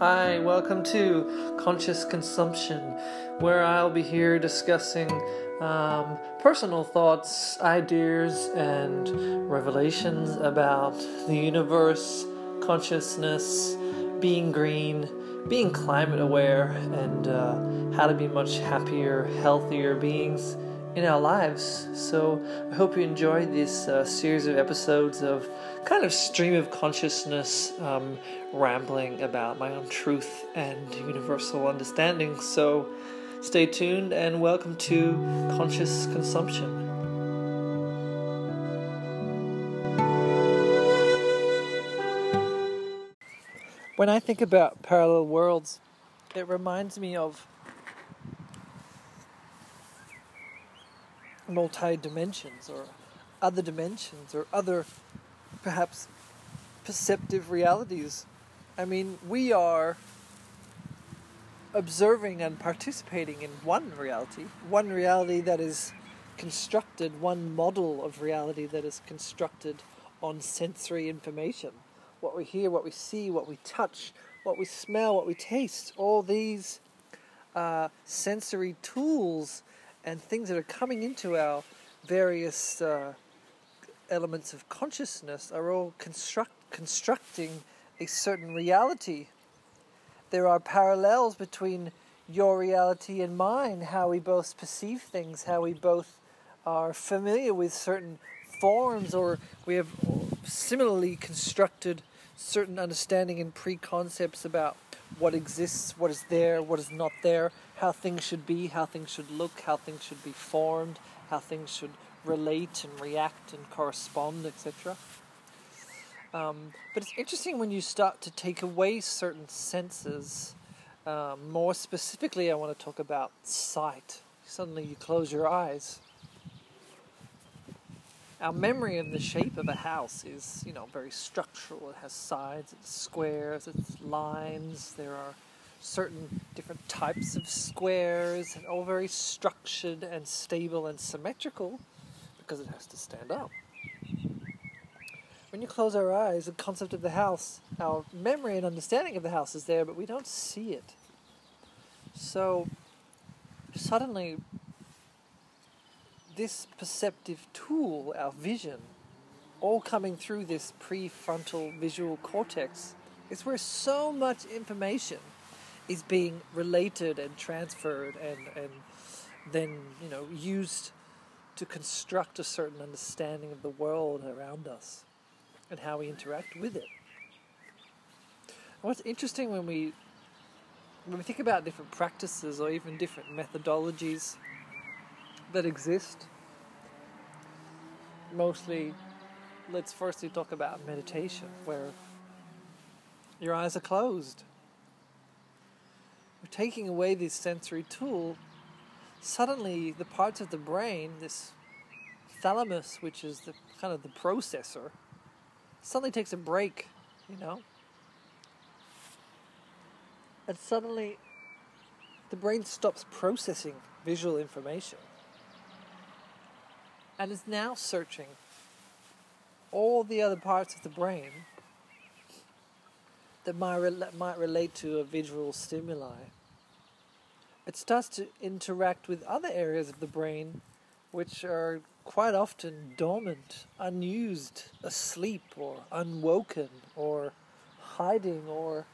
Hi, welcome to Conscious Consumption, where I'll be here discussing um, personal thoughts, ideas, and revelations about the universe, consciousness, being green, being climate aware, and uh, how to be much happier, healthier beings in our lives. So I hope you enjoy this uh, series of episodes of kind of stream of consciousness um, rambling about my own truth and universal understanding. So stay tuned and welcome to Conscious Consumption. When I think about parallel worlds, it reminds me of multi dimensions or other dimensions or other perhaps perceptive realities. I mean, we are observing and participating in one reality, one reality that is constructed, one model of reality that is constructed on sensory information. What we hear, what we see, what we touch, what we smell, what we taste, all these uh, sensory tools and things that are coming into our various uh, elements of consciousness are all construct, constructing a certain reality. There are parallels between your reality and mine, how we both perceive things, how we both are familiar with certain forms, or we have similarly constructed certain understanding and preconcepts about what exists, what is there, what is not there, how things should be, how things should look, how things should be formed, how things should relate and react and correspond, etc. Um, but it's interesting when you start to take away certain senses. Um, more specifically, I want to talk about sight. Suddenly, you close your eyes. Our memory of the shape of a house is, you know, very structural. It has sides, it's squares, it's lines. There are certain different types of squares, and all very structured and stable and symmetrical because it has to stand up. When you close our eyes, the concept of the house, our memory and understanding of the house is there, but we don't see it. So suddenly, this perceptive tool, our vision, all coming through this prefrontal visual cortex, is where so much information is being related and transferred and, and then, you know, used to construct a certain understanding of the world around us and how we interact with it. What's interesting when we when we think about different practices or even different methodologies that exist, mostly let's firstly talk about meditation, where your eyes are closed. We're taking away this sensory tool suddenly the parts of the brain, this thalamus, which is the kind of the processor, suddenly takes a break, you know? And suddenly the brain stops processing visual information and is now searching all the other parts of the brain that might, might relate to a visual stimuli it starts to interact with other areas of the brain which are quite often dormant, unused, asleep, or unwoken, or hiding, or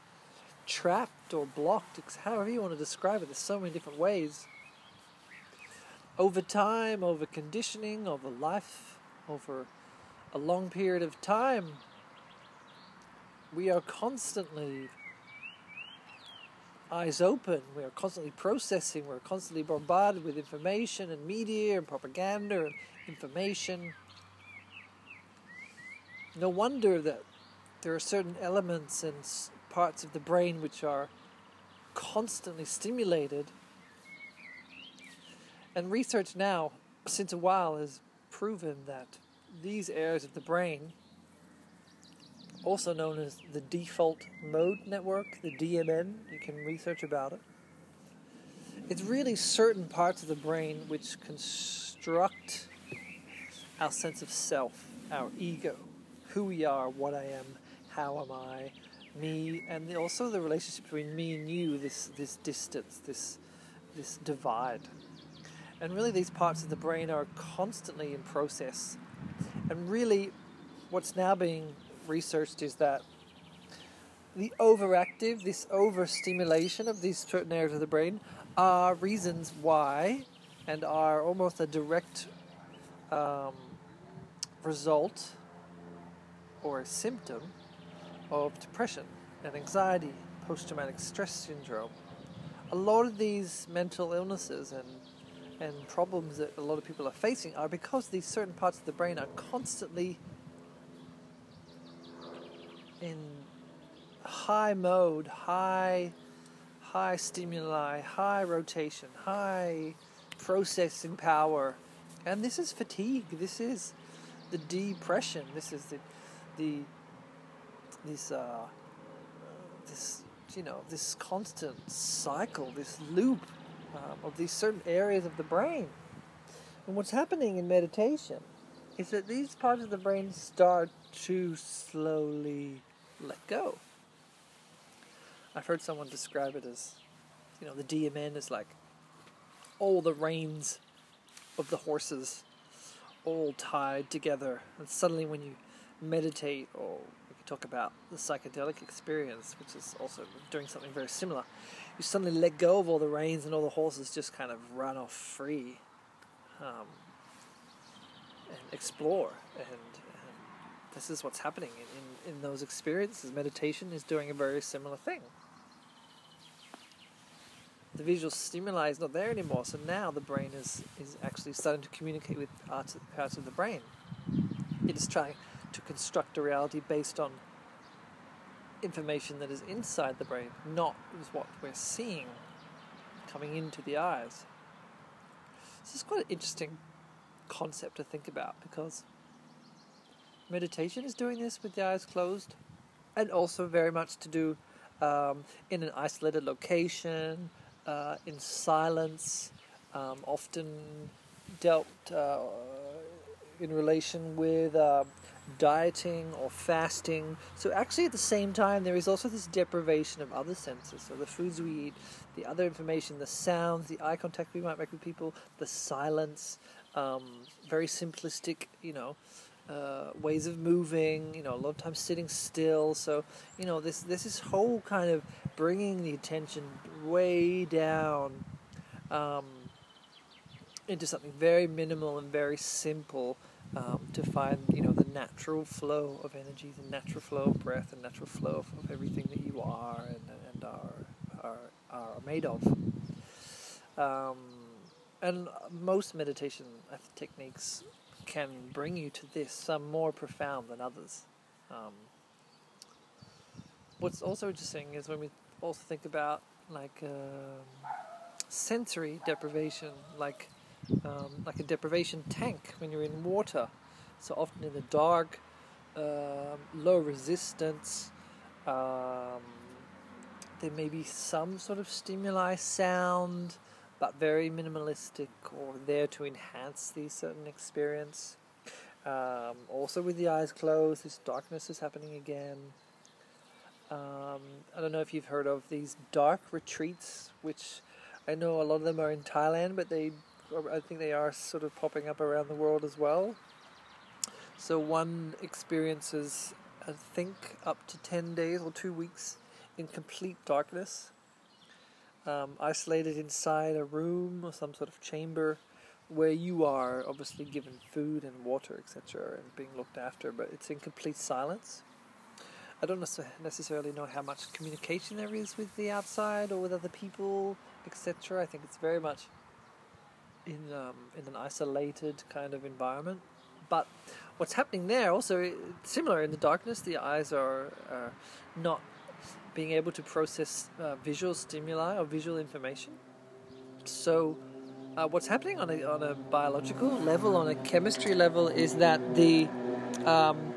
trapped, or blocked, however you want to describe it. There's so many different ways. Over time, over conditioning, over life, over a long period of time, we are constantly eyes open. We are constantly processing. We're constantly bombarded with information and media and propaganda and information. No wonder that there are certain elements and parts of the brain which are constantly stimulated. And research now, since a while, has proven that these areas of the brain also known as the default mode network, the DMN. You can research about it. It's really certain parts of the brain which construct our sense of self, our ego, who we are, what I am, how am I, me, and also the relationship between me and you. This this distance, this this divide, and really these parts of the brain are constantly in process. And really, what's now being researched is that the overactive, this overstimulation of these certain areas of the brain are reasons why and are almost a direct um, result or a symptom of depression and anxiety, post traumatic stress syndrome. A lot of these mental illnesses and and problems that a lot of people are facing are because these certain parts of the brain are constantly in high mode, high high stimuli, high rotation, high processing power. And this is fatigue. This is the depression. This is the the this uh, this you know this constant cycle, this loop um, of these certain areas of the brain. And what's happening in meditation is that these parts of the brain start to slowly let go. I've heard someone describe it as, you know, the DMN is like all the reins of the horses all tied together. And suddenly, when you meditate, or we could talk about the psychedelic experience, which is also doing something very similar, you suddenly let go of all the reins and all the horses just kind of run off free um, and explore. And, and, this is what's happening in, in, in those experiences. Meditation is doing a very similar thing the visual stimuli is not there anymore. So now the brain is, is actually starting to communicate with parts of, parts of the brain. It is trying to construct a reality based on information that is inside the brain, not what we're seeing coming into the eyes. This is quite an interesting concept to think about because meditation is doing this with the eyes closed and also very much to do um, in an isolated location uh, in silence, um, often dealt uh, in relation with uh, dieting or fasting. So, actually, at the same time, there is also this deprivation of other senses. So, the foods we eat, the other information, the sounds, the eye contact we might make with people, the silence, um, very simplistic, you know. Uh, ways of moving, you know, a lot of times sitting still. So, you know, this this is whole kind of bringing the attention way down um, into something very minimal and very simple um, to find, you know, natural flow of energy, the natural flow of breath, and natural flow of, of everything that you are and, and are, are are made of. Um, and most meditation techniques can bring you to this, some more profound than others. Um, what's also interesting is when we also think about like um, sensory deprivation, like um, like a deprivation tank when you're in water. So often in the dark, um, low resistance. Um, there may be some sort of stimuli, sound, but very minimalistic or there to enhance the certain experience. Um, also, with the eyes closed, this darkness is happening again. Um, I don't know if you've heard of these dark retreats, which I know a lot of them are in Thailand, but they, I think they are sort of popping up around the world as well. So one experiences, I think, up to ten days or two weeks in complete darkness um, isolated inside a room or some sort of chamber where you are obviously given food and water, etc., and being looked after, but it's in complete silence. I don't necessarily know how much communication there is with the outside or with other people, etc. I think it's very much in um, in an isolated kind of environment. But what's happening there also similar in the darkness. The eyes are, are not being able to process uh, visual stimuli or visual information. So, uh, what's happening on a, on a biological level, on a chemistry level, is that the um,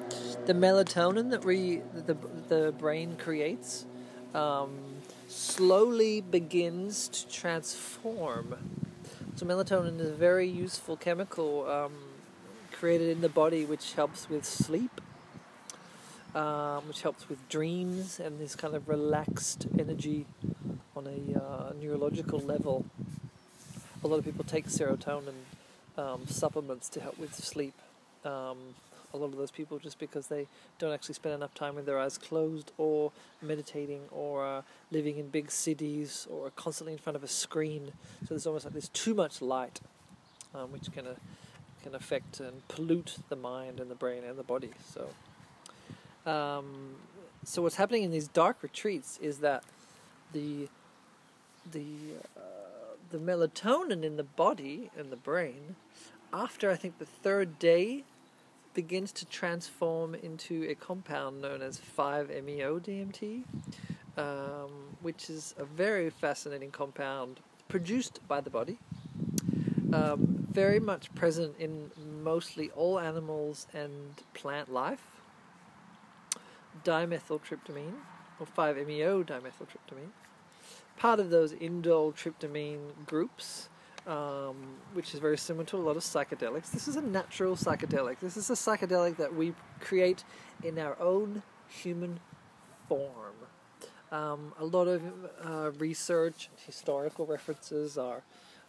the melatonin that we the the brain creates um, slowly begins to transform. So melatonin is a very useful chemical um, created in the body, which helps with sleep um, which helps with dreams and this kind of relaxed energy on a uh, neurological level. A lot of people take serotonin um, supplements to help with sleep. Um, a lot of those people just because they don't actually spend enough time with their eyes closed or meditating or uh, living in big cities or constantly in front of a screen. So there's almost like there's too much light, um, which can uh, can affect and pollute the mind and the brain and the body. So, um, so what's happening in these dark retreats is that the the uh, the melatonin in the body and the brain after I think the third day begins to transform into a compound known as 5-MeO-DMT, um, which is a very fascinating compound produced by the body, um, very much present in mostly all animals and plant life. Dimethyltryptamine, or 5-MeO-dimethyltryptamine, part of those indole tryptamine groups um, which is very similar to a lot of psychedelics. This is a natural psychedelic. This is a psychedelic that we create in our own human form. Um, a lot of uh, research and historical references are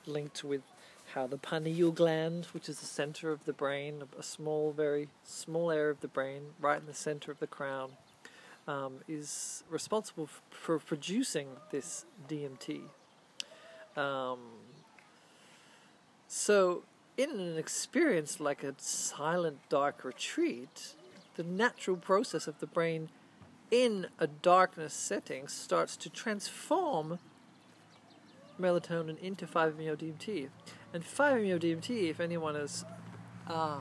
linked with how the pineal gland, which is the center of the brain, a small, very small area of the brain, right in the center of the crown, um, is responsible for producing this DMT. Um, so, in an experience like a silent, dark retreat, the natural process of the brain in a darkness setting starts to transform melatonin into 5-MeO-DMT. And 5-MeO-DMT, if anyone has uh,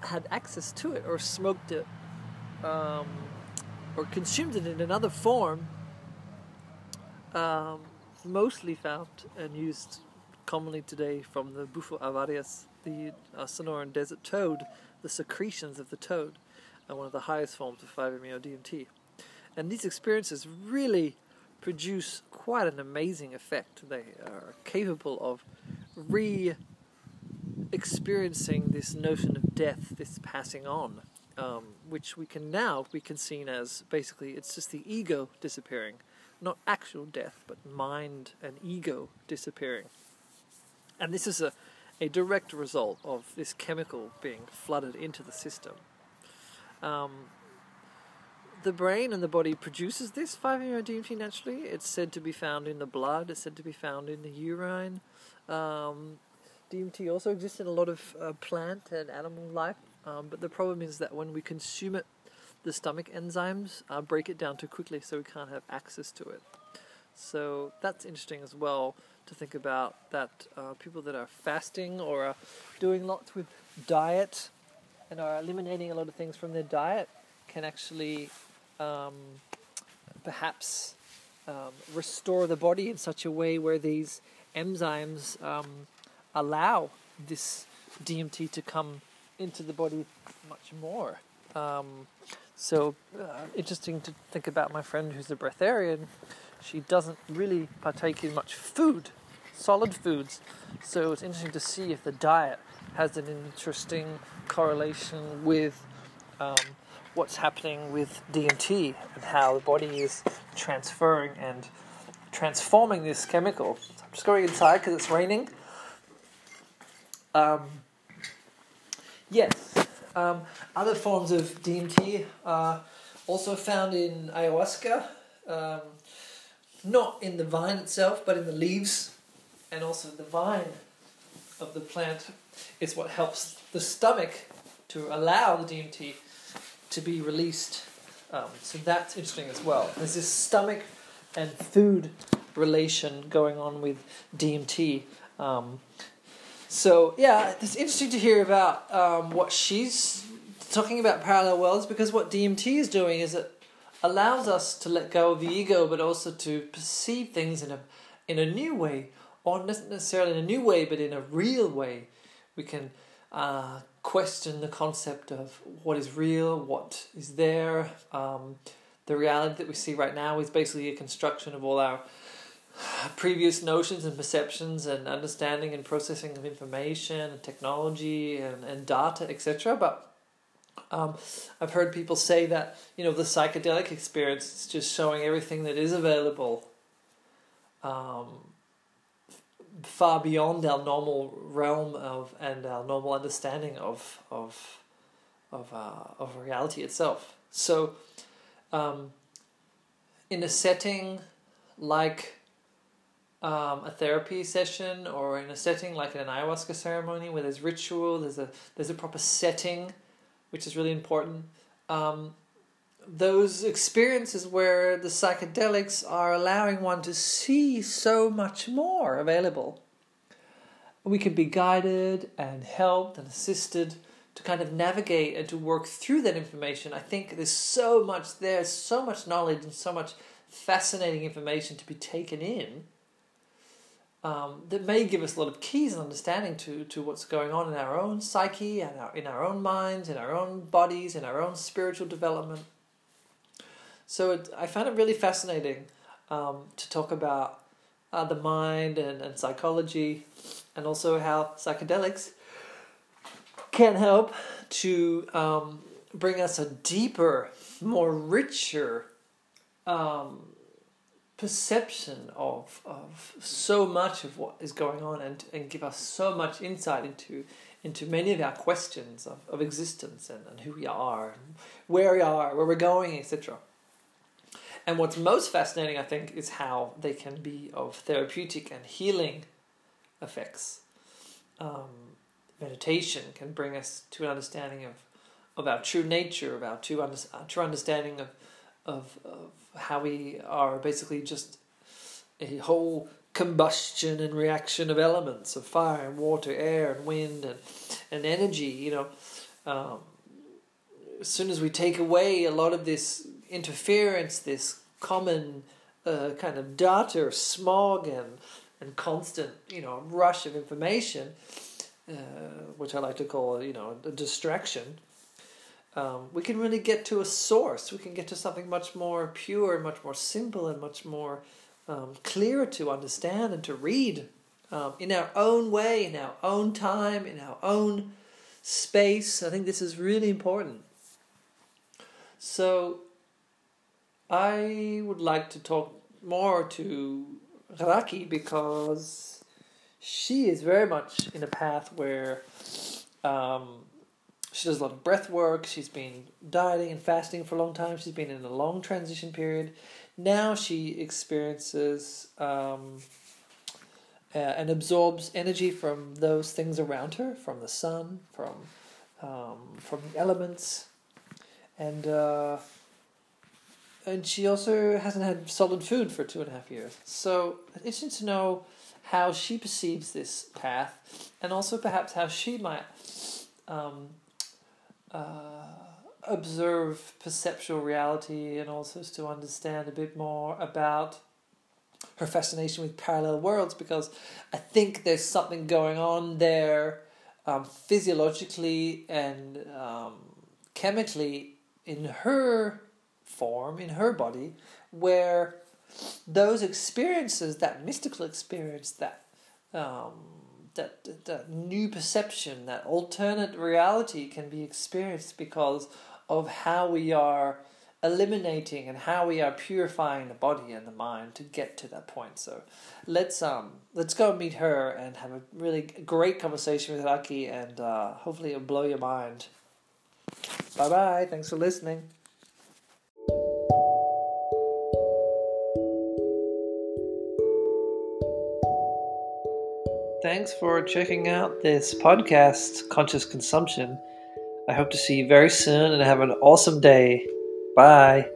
had access to it or smoked it um, or consumed it in another form, um, mostly found and used commonly today from the Bufo alvarius, the uh, Sonoran desert toad, the secretions of the toad, are one of the highest forms of 5-MeO-DMT. And these experiences really produce quite an amazing effect. They are capable of re experiencing this notion of death, this passing on, um, which we can now be seen as basically it's just the ego disappearing, not actual death, but mind and ego disappearing. And this is a, a direct result of this chemical being flooded into the system. Um, the brain and the body produces this 5-MeO-DMT naturally. It's said to be found in the blood. It's said to be found in the urine. Um, DMT also exists in a lot of uh, plant and animal life, um, but the problem is that when we consume it, the stomach enzymes uh, break it down too quickly, so we can't have access to it. So that's interesting as well to think about that uh, people that are fasting or are doing lots with diet and are eliminating a lot of things from their diet can actually um, perhaps um, restore the body in such a way where these enzymes um, allow this DMT to come into the body much more. Um, so uh, interesting to think about my friend who's a breatharian she doesn't really partake in much food, solid foods. So it's interesting to see if the diet has an interesting correlation with um, what's happening with DMT and how the body is transferring and transforming this chemical. So I'm just going inside because it's raining. Um, yes, um, other forms of DMT are also found in ayahuasca. Um, not in the vine itself, but in the leaves, and also the vine of the plant is what helps the stomach to allow the DMT to be released. Um, so that's interesting as well. There's this stomach and food relation going on with DMT. Um, so yeah, it's interesting to hear about um, what she's talking about parallel worlds because what DMT is doing is it allows us to let go of the ego, but also to perceive things in a in a new way, or not necessarily in a new way, but in a real way. We can uh, question the concept of what is real, what is there. Um, the reality that we see right now is basically a construction of all our previous notions and perceptions and understanding and processing of information and technology and, and data, etc. But Um, I've heard people say that you know the psychedelic experience is just showing everything that is available, um, far beyond our normal realm of and our normal understanding of of of uh, of reality itself. So, um, in a setting like um, a therapy session or in a setting like an ayahuasca ceremony where there's ritual, there's a there's a proper setting, which is really important. Um, those experiences where the psychedelics are allowing one to see so much more available. We can be guided and helped and assisted to kind of navigate and to work through that information. I think there's so much there, so much knowledge and so much fascinating information to be taken in um, that may give us a lot of keys and understanding to, to what's going on in our own psyche and our, in our own minds, in our own bodies, in our own spiritual development. So it, I found it really fascinating um, to talk about uh, the mind and, and psychology and also how psychedelics can help to um, bring us a deeper, more richer um, perception of of so much of what is going on and and give us so much insight into into many of our questions of, of existence and, and who we are and where we are where we're going etc and what's most fascinating i think is how they can be of therapeutic and healing effects um, meditation can bring us to an understanding of of our true nature of our true, under, our true understanding of of, of how we are basically just a whole combustion and reaction of elements of fire and water, air and wind and and energy. You know, um, as soon as we take away a lot of this interference, this common uh, kind of data, smog, and and constant you know rush of information, uh, which I like to call you know a distraction um, we can really get to a source. We can get to something much more pure, much more simple, and much more um, clear to understand and to read um, in our own way, in our own time, in our own space. I think this is really important. So, I would like to talk more to Raki because she is very much in a path where um, she does a lot of breath work. She's been dieting and fasting for a long time. She's been in a long transition period. Now she experiences um, uh, and absorbs energy from those things around her, from the sun, from um, from the elements, and uh, and she also hasn't had solid food for two and a half years. So it's interesting to know how she perceives this path, and also perhaps how she might um, uh, observe perceptual reality and also to understand a bit more about her fascination with parallel worlds because I think there's something going on there um, physiologically and um, chemically in her form, in her body, where those experiences, that mystical experience, that um, that, that new perception, that alternate reality can be experienced because of how we are eliminating and how we are purifying the body and the mind to get to that point. So let's um let's go meet her and have a really great conversation with Raki and uh, hopefully it'll blow your mind. Bye bye. Thanks for listening. Thanks for checking out this podcast, Conscious Consumption. I hope to see you very soon and have an awesome day. Bye.